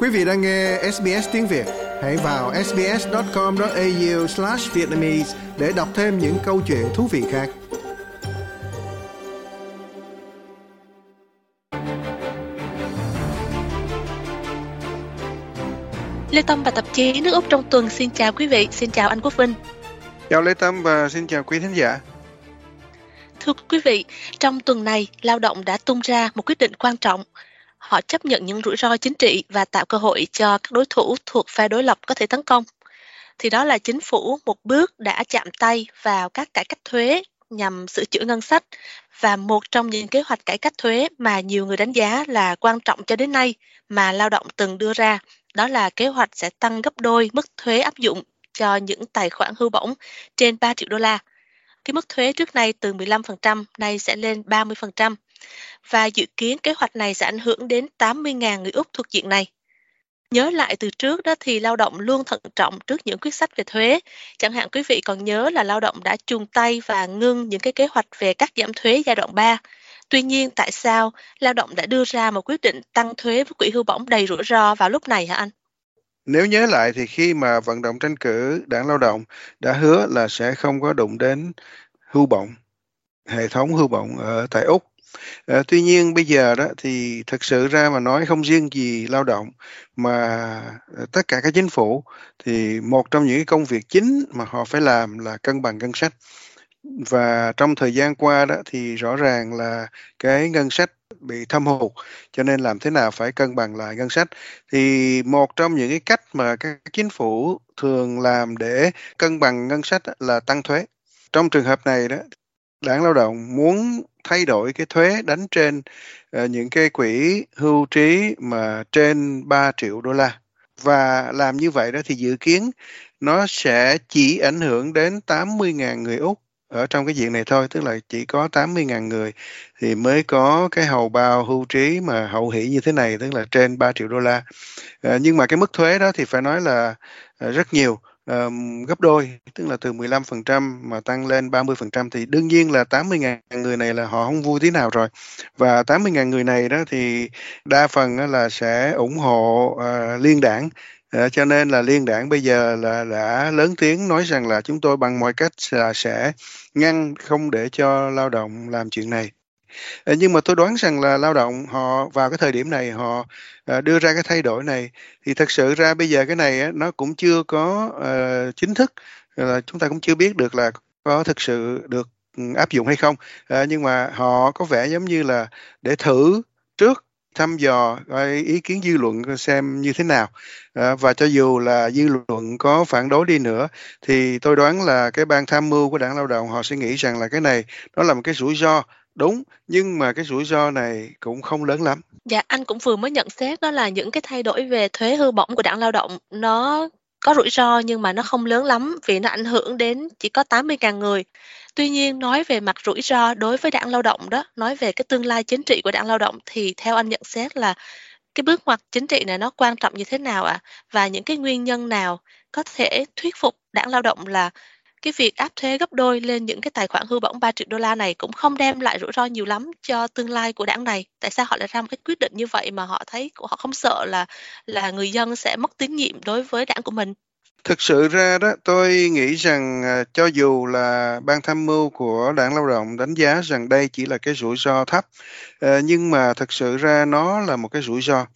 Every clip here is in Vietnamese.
Quý vị đang nghe SBS tiếng Việt, hãy vào sbs.com.au/vietnamese để đọc thêm những câu chuyện thú vị khác. Lê Tâm và tạp chí nước Úc trong tuần xin chào quý vị, xin chào anh Quốc Vinh. Chào Lê Tâm và xin chào quý thính giả. Thưa quý vị, trong tuần này, lao động đã tung ra một quyết định quan trọng. Họ chấp nhận những rủi ro chính trị và tạo cơ hội cho các đối thủ thuộc phe đối lập có thể tấn công. Thì đó là chính phủ một bước đã chạm tay vào các cải cách thuế nhằm sửa chữa ngân sách và một trong những kế hoạch cải cách thuế mà nhiều người đánh giá là quan trọng cho đến nay mà lao động từng đưa ra đó là kế hoạch sẽ tăng gấp đôi mức thuế áp dụng cho những tài khoản hưu bổng trên 3 triệu đô la. Cái mức thuế trước nay từ 15% nay sẽ lên 30% và dự kiến kế hoạch này sẽ ảnh hưởng đến 80.000 người Úc thuộc diện này. Nhớ lại từ trước đó thì lao động luôn thận trọng trước những quyết sách về thuế. Chẳng hạn quý vị còn nhớ là lao động đã chung tay và ngưng những cái kế hoạch về cắt giảm thuế giai đoạn 3. Tuy nhiên tại sao lao động đã đưa ra một quyết định tăng thuế với quỹ hưu bổng đầy rủi ro vào lúc này hả anh? Nếu nhớ lại thì khi mà vận động tranh cử đảng lao động đã hứa là sẽ không có đụng đến hưu bổng, hệ thống hưu bổng ở tại Úc. À, tuy nhiên bây giờ đó thì thực sự ra mà nói không riêng gì lao động mà ờ, tất cả các chính phủ thì một trong những công việc chính mà họ phải làm là cân bằng ngân sách. Và trong thời gian qua đó thì rõ ràng là cái ngân sách bị thâm hụt cho nên làm thế nào phải cân bằng lại ngân sách. Thì một trong những cái cách mà các chính phủ thường làm để cân bằng ngân sách là tăng thuế. Trong trường hợp này đó đảng lao động muốn thay đổi cái thuế đánh trên uh, những cái quỹ hưu trí mà trên 3 triệu đô la. Và làm như vậy đó thì dự kiến nó sẽ chỉ ảnh hưởng đến 80.000 người Úc ở trong cái diện này thôi tức là chỉ có 80.000 người thì mới có cái hầu bao hưu trí mà hậu hỷ như thế này tức là trên 3 triệu đô la. À, nhưng mà cái mức thuế đó thì phải nói là à, rất nhiều gấp đôi tức là từ 15% mà tăng lên 30% thì đương nhiên là 80.000 người này là họ không vui tí nào rồi và 80.000 người này đó thì đa phần là sẽ ủng hộ uh, liên đảng À, cho nên là liên đảng bây giờ là đã lớn tiếng nói rằng là chúng tôi bằng mọi cách là sẽ ngăn không để cho lao động làm chuyện này. Ờ, nhưng mà tôi đoán rằng là lao động họ vào cái thời điểm này họ ờ, đưa ra cái thay đổi này. Thì thật sự ra bây giờ cái này nó cũng chưa có ờ, chính thức là chúng ta cũng chưa biết được là có thực sự được ừ, áp dụng hay không. À, nhưng mà họ có vẻ giống như là để thử trước thăm dò ý kiến dư luận xem như thế nào. À, và cho dù là dư luận có phản đối đi nữa thì tôi đoán là cái ban tham mưu của đảng lao động họ sẽ nghĩ rằng là cái này nó là một cái rủi ro đúng nhưng mà cái rủi ro này cũng không lớn lắm dạ anh cũng vừa mới nhận xét đó là những cái thay đổi về thuế hư bổng của đảng lao động nó có rủi ro nhưng mà nó không lớn lắm vì nó ảnh hưởng đến chỉ có 80.000 người Tuy nhiên nói về mặt rủi ro đối với đảng lao động đó, nói về cái tương lai chính trị của đảng lao động thì theo anh nhận xét là cái bước ngoặt chính trị này nó quan trọng như thế nào ạ? À? Và những cái nguyên nhân nào có thể thuyết phục đảng lao động là cái việc áp thuế gấp đôi lên những cái tài khoản hư bổng 3 triệu đô la này cũng không đem lại rủi ro nhiều lắm cho tương lai của đảng này. Tại sao họ lại ra một cái quyết định như vậy mà họ thấy, họ không sợ là là người dân sẽ mất tín nhiệm đối với đảng của mình? Thực sự ra đó, tôi nghĩ rằng à, cho dù là ban tham mưu của Đảng Lao động đánh giá rằng đây chỉ là cái rủi ro thấp, ờ, nhưng mà thực sự ra nó là một cái rủi ro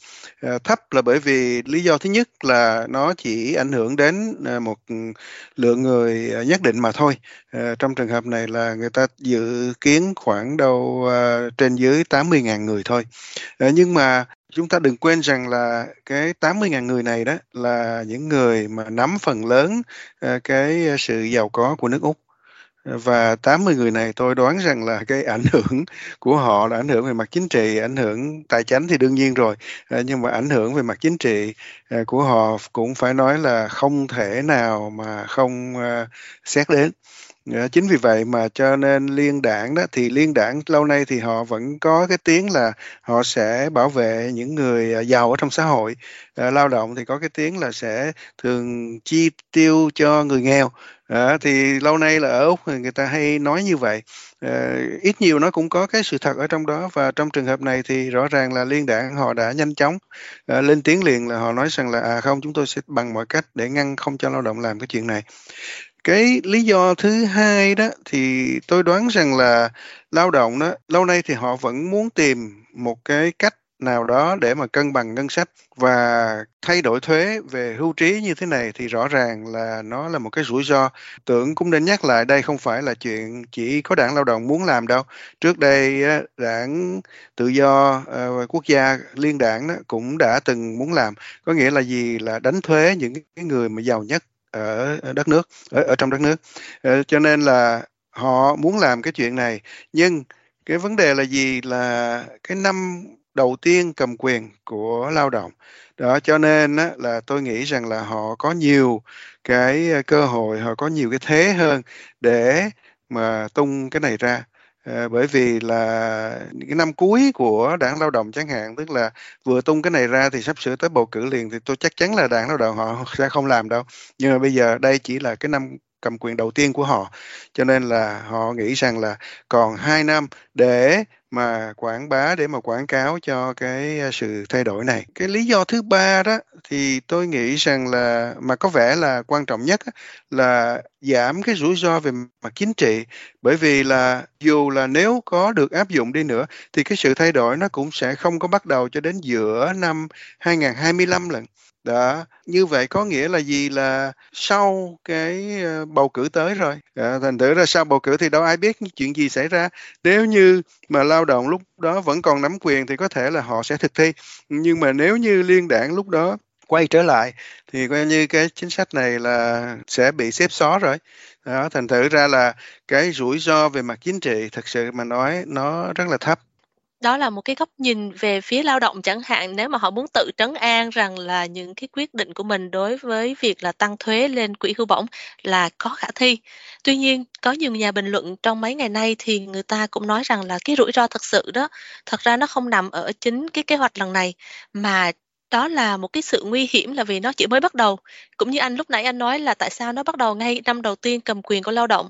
ờ, thấp là bởi vì lý do thứ nhất là nó chỉ ảnh hưởng đến ờ, một lượng người nhất định mà thôi. Trong trường hợp này là người ta dự kiến khoảng đâu trên dưới 80.000 người thôi. Nhưng mà chúng ta đừng quên rằng là cái 80.000 người này đó là những người mà nắm phần lớn ờ, cái ờ, sự giàu có của nước Úc và 80 người này tôi đoán rằng là cái ảnh hưởng của họ là ảnh hưởng về mặt chính trị, ảnh hưởng tài chính thì đương nhiên rồi, ờ, nhưng mà ảnh hưởng về mặt chính trị của họ cũng phải nói là không thể nào mà không xét đến. Dạ, chính vì vậy mà cho nên liên đảng đó thì liên đảng lâu nay thì họ vẫn có cái tiếng là họ sẽ bảo vệ những người à, giàu ở trong xã hội. À, lao động thì có cái tiếng là sẽ thường chi tiêu cho người nghèo. À, thì lâu nay là ở úc người ta hay nói như vậy. À, ít nhiều nó cũng có cái sự thật ở trong đó và trong trường hợp này thì rõ ràng là liên đảng họ đã nhanh chóng à, lên tiếng liền là họ nói rằng là à không chúng tôi sẽ bằng mọi cách để ngăn không cho lao động làm cái chuyện này cái lý do thứ hai đó thì tôi đoán rằng là lao động đó, lâu nay thì họ vẫn muốn tìm một cái cách nào đó để mà cân bằng ngân sách và thay đổi thuế về hưu trí như thế này thì rõ ràng là nó là một cái rủi ro. Tưởng cũng nên nhắc lại, đây không phải là chuyện chỉ có đảng lao động muốn làm đâu. Trước đây đảng tự do ờ, và quốc gia liên đảng cũng đã từng muốn làm. Có nghĩa là gì là đánh thuế những cái người mà giàu nhất ở đất nước ở, ở trong đất nước. Ờ, cho nên là họ muốn làm cái chuyện này. Nhưng cái vấn đề là gì? Là cái năm đầu tiên cầm quyền của lao động. Đó cho nên á, là tôi nghĩ rằng là họ có nhiều cái ờ, cơ hội họ có nhiều cái thế hơn để mà tung cái này ra à, bởi vì là cái năm cuối của đảng lao động chẳng hạn tức là vừa tung cái này ra thì sắp sửa tới bầu cử liền thì tôi chắc chắn là đảng lao động họ sẽ không làm đâu. Nhưng mà bây giờ đây chỉ là cái năm cầm quyền đầu tiên của họ. Cho nên là họ nghĩ rằng là còn hai năm để mà quảng bá, để mà quảng cáo cho cái à, sự thay đổi này. Cái lý do thứ ba đó thì tôi nghĩ rằng là, mà có vẻ là quan trọng nhất là giảm cái rủi ro về mặt chính trị. Bởi vì là dù là nếu có được áp dụng đi nữa, thì cái sự thay đổi nó cũng sẽ không có bắt đầu cho đến giữa năm 2025 lần đó như vậy có nghĩa là gì? Là sau cái ờ, bầu cử tới rồi. À, thành thử ra sau bầu cử thì đâu ai biết chuyện gì xảy ra. Nếu như mà lao động lúc đó vẫn còn nắm quyền thì có thể là họ sẽ thực thi. Nhưng mà nếu như liên đảng lúc đó quay trở lại thì coi như cái chính sách này là sẽ bị xếp xó rồi. Đó thành thử ra là cái rủi ro về mặt chính trị thật sự mà nói nó rất là thấp đó là một cái góc nhìn về phía lao động chẳng hạn. Nếu mà họ muốn tự trấn an rằng là những cái quyết định của mình đối với việc là tăng thuế lên quỹ hưu bổng là có khả thi. Tuy nhiên, có nhiều nhà bình luận trong mấy ngày nay thì người ta cũng nói rằng là cái rủi ro thật sự đó, thật ra nó không nằm ở chính cái kế hoạch lần này, mà đó là một cái sự nguy hiểm là vì nó chỉ mới bắt đầu. Cũng như anh lúc nãy anh nói là tại sao nó bắt đầu ngay năm đầu tiên cầm quyền của lao động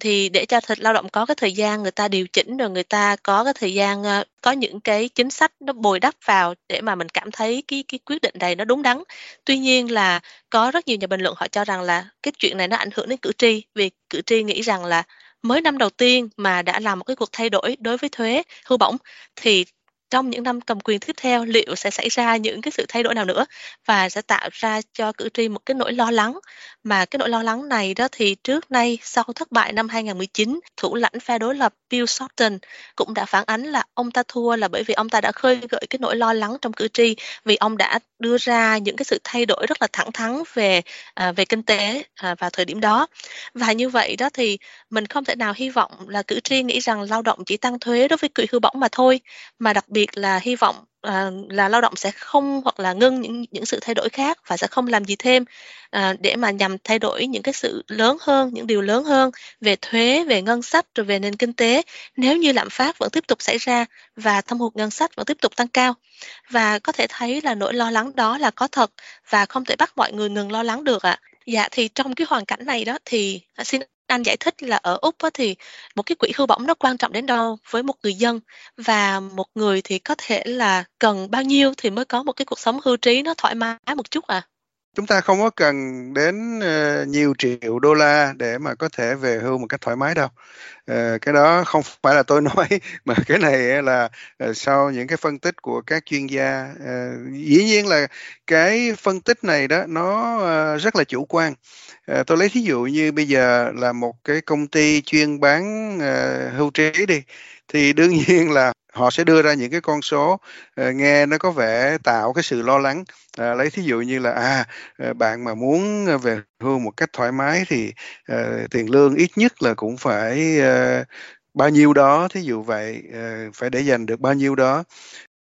thì để cho thịt lao động có cái thời gian người ta điều chỉnh rồi người ta có cái thời gian ờ, có những cái chính sách nó bồi đắp vào để mà mình cảm thấy cái cái quyết định này nó đúng đắn. Tuy nhiên là có rất nhiều nhà bình luận họ cho rằng là cái chuyện này nó ảnh hưởng đến cử tri, vì cử tri nghĩ rằng là mới năm đầu tiên mà đã làm một cái cuộc thay đổi đối với thuế hưu bổng, thì trong những năm cầm quyền tiếp theo liệu sẽ xảy ra những cái sự thay đổi nào nữa và sẽ tạo ra cho cử tri một cái nỗi lo lắng? Mà cái nỗi lo lắng này đó thì trước nay sau thất bại năm 2019 thủ lãnh phe đối lập Bill Shorten cũng đã phản ánh là ông ta thua là bởi vì ông ta đã khơi gợi cái nỗi lo lắng trong cử tri vì ông đã đưa ra những cái sự thay đổi rất là thẳng thắn về à, về kinh tế à, vào thời điểm đó. Và như vậy đó thì mình không thể nào hy vọng là cử tri nghĩ rằng lao động chỉ tăng thuế đối với quỹ hưu bổng mà thôi mà đặc biệt biệt là hy vọng à, là lao động sẽ không hoặc là ngưng những những sự thay đổi khác và sẽ không làm gì thêm à, để mà nhằm thay đổi những cái sự lớn hơn những điều lớn hơn về thuế về ngân sách rồi về nền kinh tế nếu như lạm phát vẫn tiếp tục xảy ra và thâm hụt ngân sách vẫn tiếp tục tăng cao và có thể thấy là nỗi lo lắng đó là có thật và không thể bắt mọi người ngừng lo lắng được ạ à. dạ thì trong cái hoàn cảnh này đó thì xin anh giải thích là ở Úc á thì một cái quỹ hưu bổng nó quan trọng đến đâu với một người dân và một người thì có thể là cần bao nhiêu thì mới có một cái cuộc sống hưu trí nó thoải mái một chút à? Chúng ta không có cần đến uh, nhiều triệu đô la để mà có thể về hưu một cách thoải mái đâu. Uh, cái đó không phải là tôi nói mà cái này là uh, sau những cái phân tích của các chuyên gia uh, dĩ nhiên là cái phân tích này đó nó uh, rất là chủ quan. Uh, tôi lấy thí dụ như bây giờ là một cái công ty chuyên bán uh, hưu trí đi thì đương nhiên là họ sẽ đưa ra những cái con số ờ, nghe nó có vẻ tạo cái sự lo lắng. À, lấy thí dụ như là à ờ, bạn mà muốn về hưu một cách thoải mái thì à, tiền lương ít nhất là cũng phải à, bao nhiêu đó. Thí dụ vậy phải để dành được bao nhiêu đó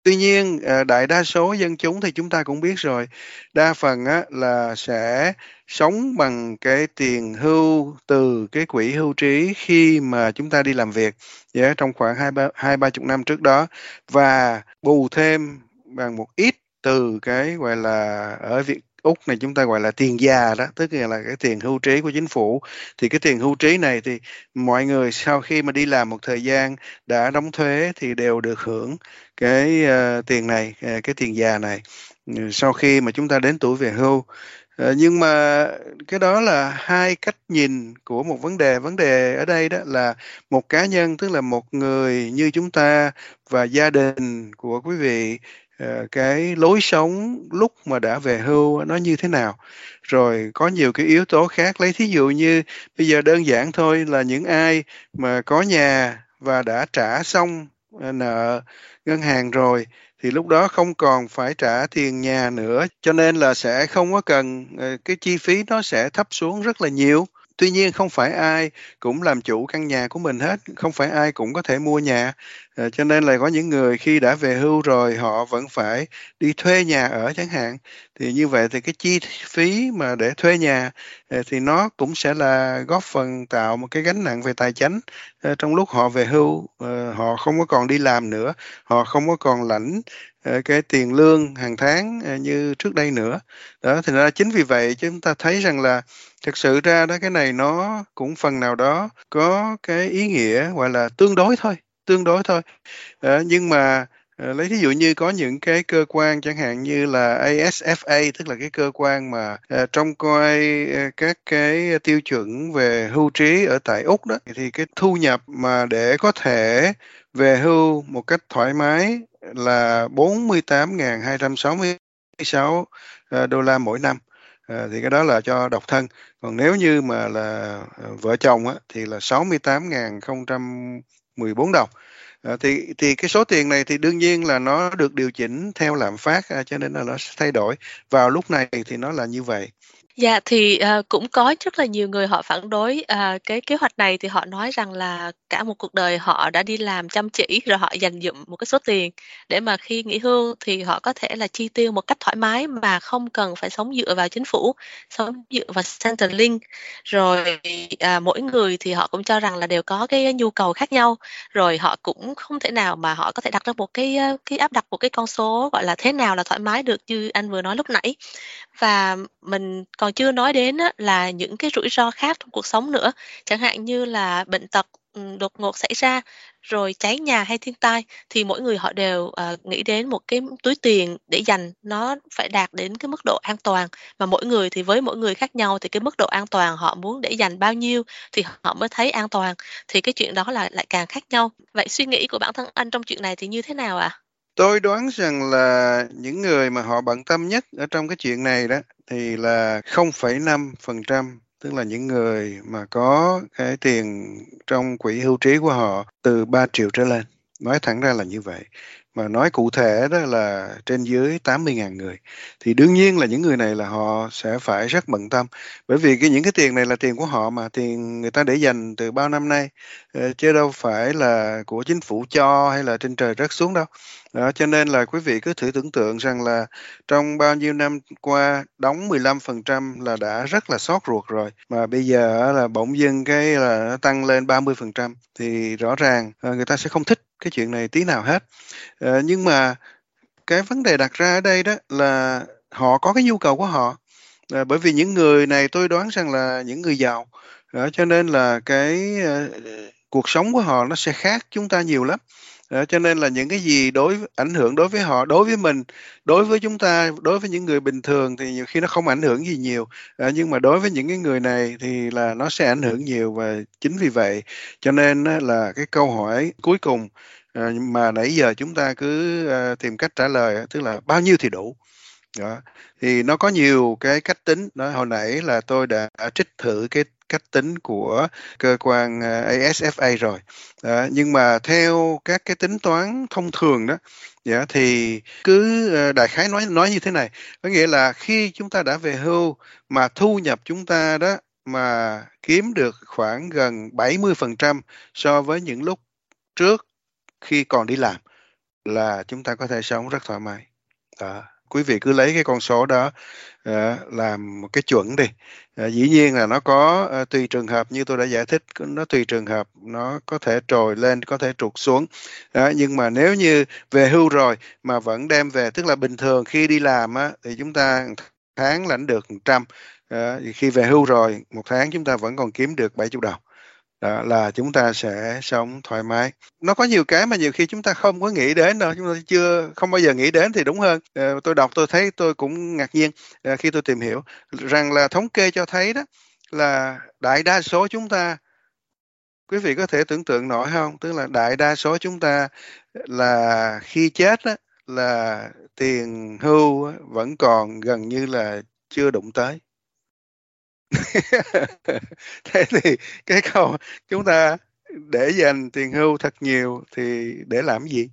tuy nhiên à, đại đa số dân chúng thì chúng ta cũng biết rồi đa phần á, là sẽ sống bằng cái tiền hưu từ cái quỹ hưu trí khi mà chúng ta đi làm việc yeah, trong khoảng hai ba hai ba chục năm trước đó. Và bù thêm bằng một ít từ cái gọi là ở Việt Úc này chúng ta gọi là tiền già đó, tức là cái tiền hưu trí của chính phủ. Thì cái tiền hưu trí này thì mọi người sau khi mà đi làm một thời gian đã đóng thuế thì đều được hưởng cái uh, tiền này, ờ, cái tiền già này ừ, sau khi mà chúng ta đến tuổi về hưu. Ờ, nhưng mà cái đó là hai cách nhìn của một vấn đề. Vấn đề ở đây đó là một cá nhân, tức là một người như chúng ta và gia đình của quý vị Ờ, cái lối sống lúc mà đã về hưu nó như thế nào? Rồi có nhiều cái yếu tố khác. Lấy thí dụ như bây giờ đơn giản thôi là những ai mà có nhà và đã trả xong ờ, nợ ngân hàng rồi thì lúc đó không còn phải trả tiền nhà nữa, cho nên là sẽ không có cần ờ, cái chi phí nó sẽ thấp xuống rất là nhiều tuy nhiên không phải ai cũng làm chủ căn nhà của mình hết không phải ai cũng có thể mua nhà. À, cho nên là có những người khi đã về hưu rồi họ vẫn phải đi thuê nhà ở chẳng hạn. Thì như vậy thì cái chi phí mà để thuê nhà à, thì nó cũng sẽ là góp phần tạo một cái gánh nặng về tài chính à, ờ, trong lúc họ về hưu à, họ không có còn đi làm nữa họ không có còn lãnh cái tiền lương hàng tháng như trước đây nữa. Đó thì ra chính vì vậy chúng ta thấy rằng là thực sự ra đó cái này nó cũng phần nào đó có cái ý nghĩa gọi là tương đối thôi tương đối thôi. À, nhưng mà à, lấy ví dụ như có những cái cơ quan chẳng hạn như là ASFA tức là cái cơ quan mà ờ, à, trong coi à, các cái tiêu chuẩn về hưu trí ở tại Úc đó thì cái thu nhập mà để có thể về hưu một cách thoải mái là 48.266 đô la mỗi năm à, thì cái đó là cho độc thân. Còn nếu như mà là à, vợ chồng á, thì là 68.014 đồng. À, thì thì cái số tiền này thì đương nhiên là nó được điều chỉnh theo lạm phát à, cho nên là nó sẽ thay đổi. Vào lúc này thì nó là như vậy. Dạ, thì, ờ, cũng có rất là nhiều người họ phản đối, à, cái kế hoạch này thì họ nói rằng là cả một cuộc đời họ đã đi làm chăm chỉ, rồi họ dành dụm một cái số tiền để mà khi nghỉ hưu thì họ có thể là chi tiêu một cách thoải mái mà không cần phải sống dựa vào chính phủ, sống dựa vào Centerlink. Rồi, à, mỗi người thì họ cũng cho rằng là đều có cái nhu cầu khác nhau, rồi họ cũng không thể nào mà họ có thể đặt ra một cái, à, cái áp đặt một cái con số, gọi là, thế nào là thoải mái được như anh vừa nói lúc nãy. Và mình còn chưa nói đến á, là những cái rủi ro khác trong cuộc sống nữa, chẳng hạn như là bệnh tật, ừ, đột ngột xảy ra, rồi cháy nhà hay thiên tai, thì mỗi người họ đều, uh, nghĩ đến một cái túi tiền để dành nó phải đạt đến cái mức độ an toàn. Mà mỗi người thì với mỗi người khác nhau thì cái mức độ an toàn họ muốn để dành bao nhiêu thì họ mới thấy an toàn, thì cái chuyện đó là lại càng khác nhau. Vậy suy nghĩ của bản thân anh trong chuyện này thì như thế nào ạ? Tôi đoán rằng là những người mà họ bận tâm nhất ở trong cái chuyện này đó thì là 0,5%, tức là những người mà có cái tiền trong quỹ hưu trí của họ từ 3 triệu trở lên. Nói thẳng ra là như vậy mà nói cụ thể đó là trên dưới 80.000 người. Thì đương nhiên là những người này là họ sẽ phải rất bận tâm. Bởi vì cái những cái tiền này là tiền của họ mà tiền người ta để dành từ bao năm nay. Ờ, chứ đâu phải là của chính phủ cho hay là trên trời rớt xuống đâu. Đó, cho nên là quý vị cứ thử tưởng tượng rằng là trong bao nhiêu năm qua đóng 15% là đã rất là sót ruột rồi. Mà bây giờ là bỗng dưng cái là nó tăng lên 30% thì rõ ràng ờ, người ta sẽ không thích cái chuyện này tí nào hết. Ờ, ờ, nhưng mà cái vấn đề đặt ra ở đây đó là họ có cái nhu cầu của họ. À, bởi vì những người này tôi đoán rằng là những người giàu. À, cho nên là cái à, cuộc sống của họ nó sẽ khác chúng ta nhiều lắm. À, cho nên là những cái gì đối ảnh hưởng đối với họ đối với mình đối với chúng ta đối với những người bình thường thì nhiều khi nó không ảnh hưởng gì nhiều. À, nhưng mà đối với những cái người này thì là nó sẽ ảnh hưởng nhiều và chính vì vậy cho nên là cái câu hỏi cuối cùng à, mà nãy giờ chúng ta cứ à, tìm cách trả lời tức là bao nhiêu thì đủ đó. thì nó có nhiều cái cách tính đó hồi nãy là tôi đã trích thử cái cách tính của cơ quan ờ, ASFA rồi đó. nhưng mà theo các cái tính toán thông thường đó dạ, thì cứ đại khái nói nói như thế này có nghĩa là khi chúng ta đã về hưu mà thu nhập chúng ta đó mà kiếm được khoảng gần 70% so với những lúc trước khi còn đi làm là chúng ta có thể sống rất thoải mái. Đó quý vị cứ lấy cái con số đó uh, làm một cái chuẩn đi. Uh, dĩ nhiên là nó có uh, tùy trường hợp như tôi đã giải thích nó tùy trường hợp nó có thể trồi lên có thể trục xuống. Đó, nhưng mà nếu như về hưu rồi mà vẫn đem về tức là bình thường khi đi làm á, thì chúng ta tháng lãnh được 100 à, khi về hưu rồi một tháng chúng ta vẫn còn kiếm được 70 đồng đó là chúng ta sẽ sống thoải mái. Nó có nhiều cái mà nhiều khi chúng ta không có nghĩ đến đâu chúng ta chưa không bao giờ nghĩ đến thì đúng hơn. À, tôi đọc tôi thấy tôi cũng ngạc nhiên à, khi tôi tìm hiểu rằng là thống kê cho thấy đó là đại đa số chúng ta quý vị có thể tưởng tượng nổi không? Tức là đại đa số chúng ta là khi chết đó, là tiền hưu vẫn còn gần như là chưa đụng tới. thế thì cái câu chúng ta để dành tiền hưu thật nhiều thì để làm gì?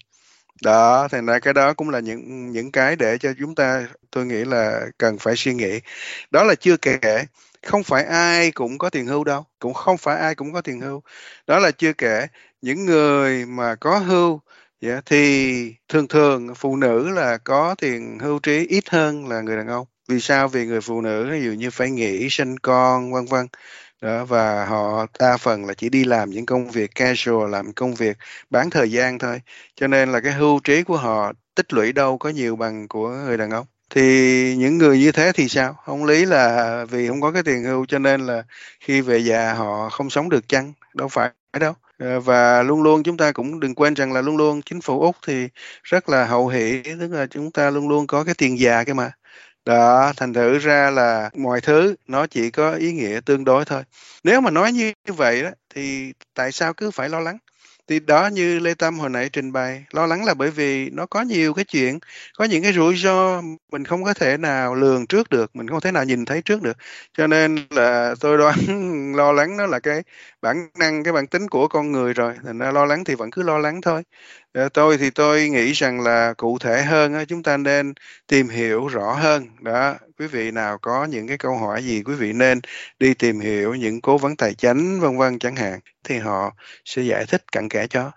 Đó, thành ra cái đó cũng là những những cái để cho chúng ta, tôi nghĩ là cần phải suy nghĩ. Đó là chưa kể, không phải ai cũng có tiền hưu đâu, cũng không phải ai cũng có tiền hưu. Đó là chưa kể, những người mà có hưu yeah, thì thường thường phụ nữ là có tiền hưu trí ít hơn là người đàn ông. Vì sao? Vì người phụ nữ ví dụ như phải nghỉ sinh con vân vân. Đó và họ đa phần là chỉ đi làm những công việc casual làm công việc bán thời gian thôi. Cho nên là cái hưu trí của họ tích lũy đâu có nhiều bằng của người đàn ông. Thì những người như thế thì sao? Không lý là vì không có cái tiền hưu cho nên là khi về già họ không sống được chăng? Đâu phải đâu. Ờ, và luôn luôn chúng ta cũng đừng quên rằng là luôn luôn chính phủ úc thì rất là hậu hỷ, tức là chúng ta luôn luôn có cái tiền già cái mà. Đó, thành thử ra là mọi thứ nó chỉ có ý nghĩa tương đối thôi. Nếu mà nói như vậy đó, thì tại sao cứ phải lo lắng? Thì đó như Lê Tâm hồi nãy trình bày, lo lắng là bởi vì nó có nhiều cái chuyện, có những cái rủi ro mình không có thể nào lường trước được, mình không thể nào nhìn thấy trước được. Cho nên là tôi đoán lo lắng nó là cái bản năng, cái bản tính của con người rồi, thành ra lo lắng thì vẫn cứ lo lắng thôi. Ờ, tôi thì tôi nghĩ rằng là cụ thể hơn chúng ta nên tìm hiểu rõ hơn đó, quý vị nào có những cái câu hỏi gì, quý vị nên đi tìm hiểu những cố vấn tài chính, vân vân chẳng hạn, thì họ sẽ giải thích cặn kẽ cho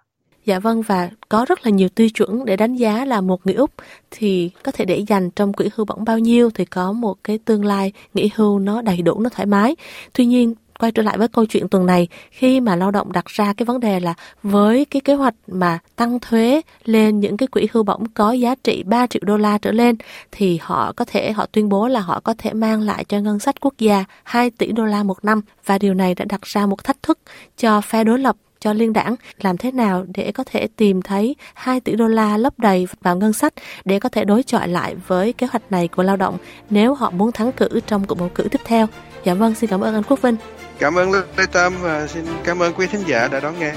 Dạ vâng và có rất là nhiều tiêu chuẩn để đánh giá là một người Úc thì có thể để dành trong quỹ hưu bổng bao nhiêu, thì có một cái tương lai nghỉ hưu nó đầy đủ, nó thoải mái. Tuy nhiên quay trở lại với câu chuyện tuần này khi mà lao động đặt ra cái vấn đề là với cái kế hoạch mà tăng thuế lên những cái quỹ hưu bổng có giá trị 3 triệu đô la trở lên thì họ có thể họ tuyên bố là họ có thể mang lại cho ngân sách quốc gia 2 tỷ đô la một năm và điều này đã đặt ra một thách thức cho phe đối lập cho liên đảng làm thế nào để có thể tìm thấy 2 tỷ đô la lấp đầy vào ngân sách để có thể đối chọi lại với kế hoạch này của lao động nếu họ muốn thắng cử trong cuộc bầu cử tiếp theo. Dạ vâng, xin cảm ơn anh Quốc Vinh. Cảm ơn Lê Tâm và xin cảm ơn quý thính giả đã đón nghe.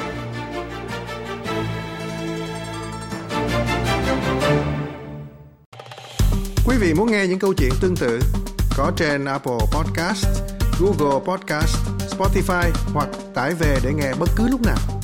Quý vị muốn nghe những câu chuyện tương tự có trên Apple Podcast, Google Podcast, Spotify hoặc tải về để nghe bất cứ lúc nào.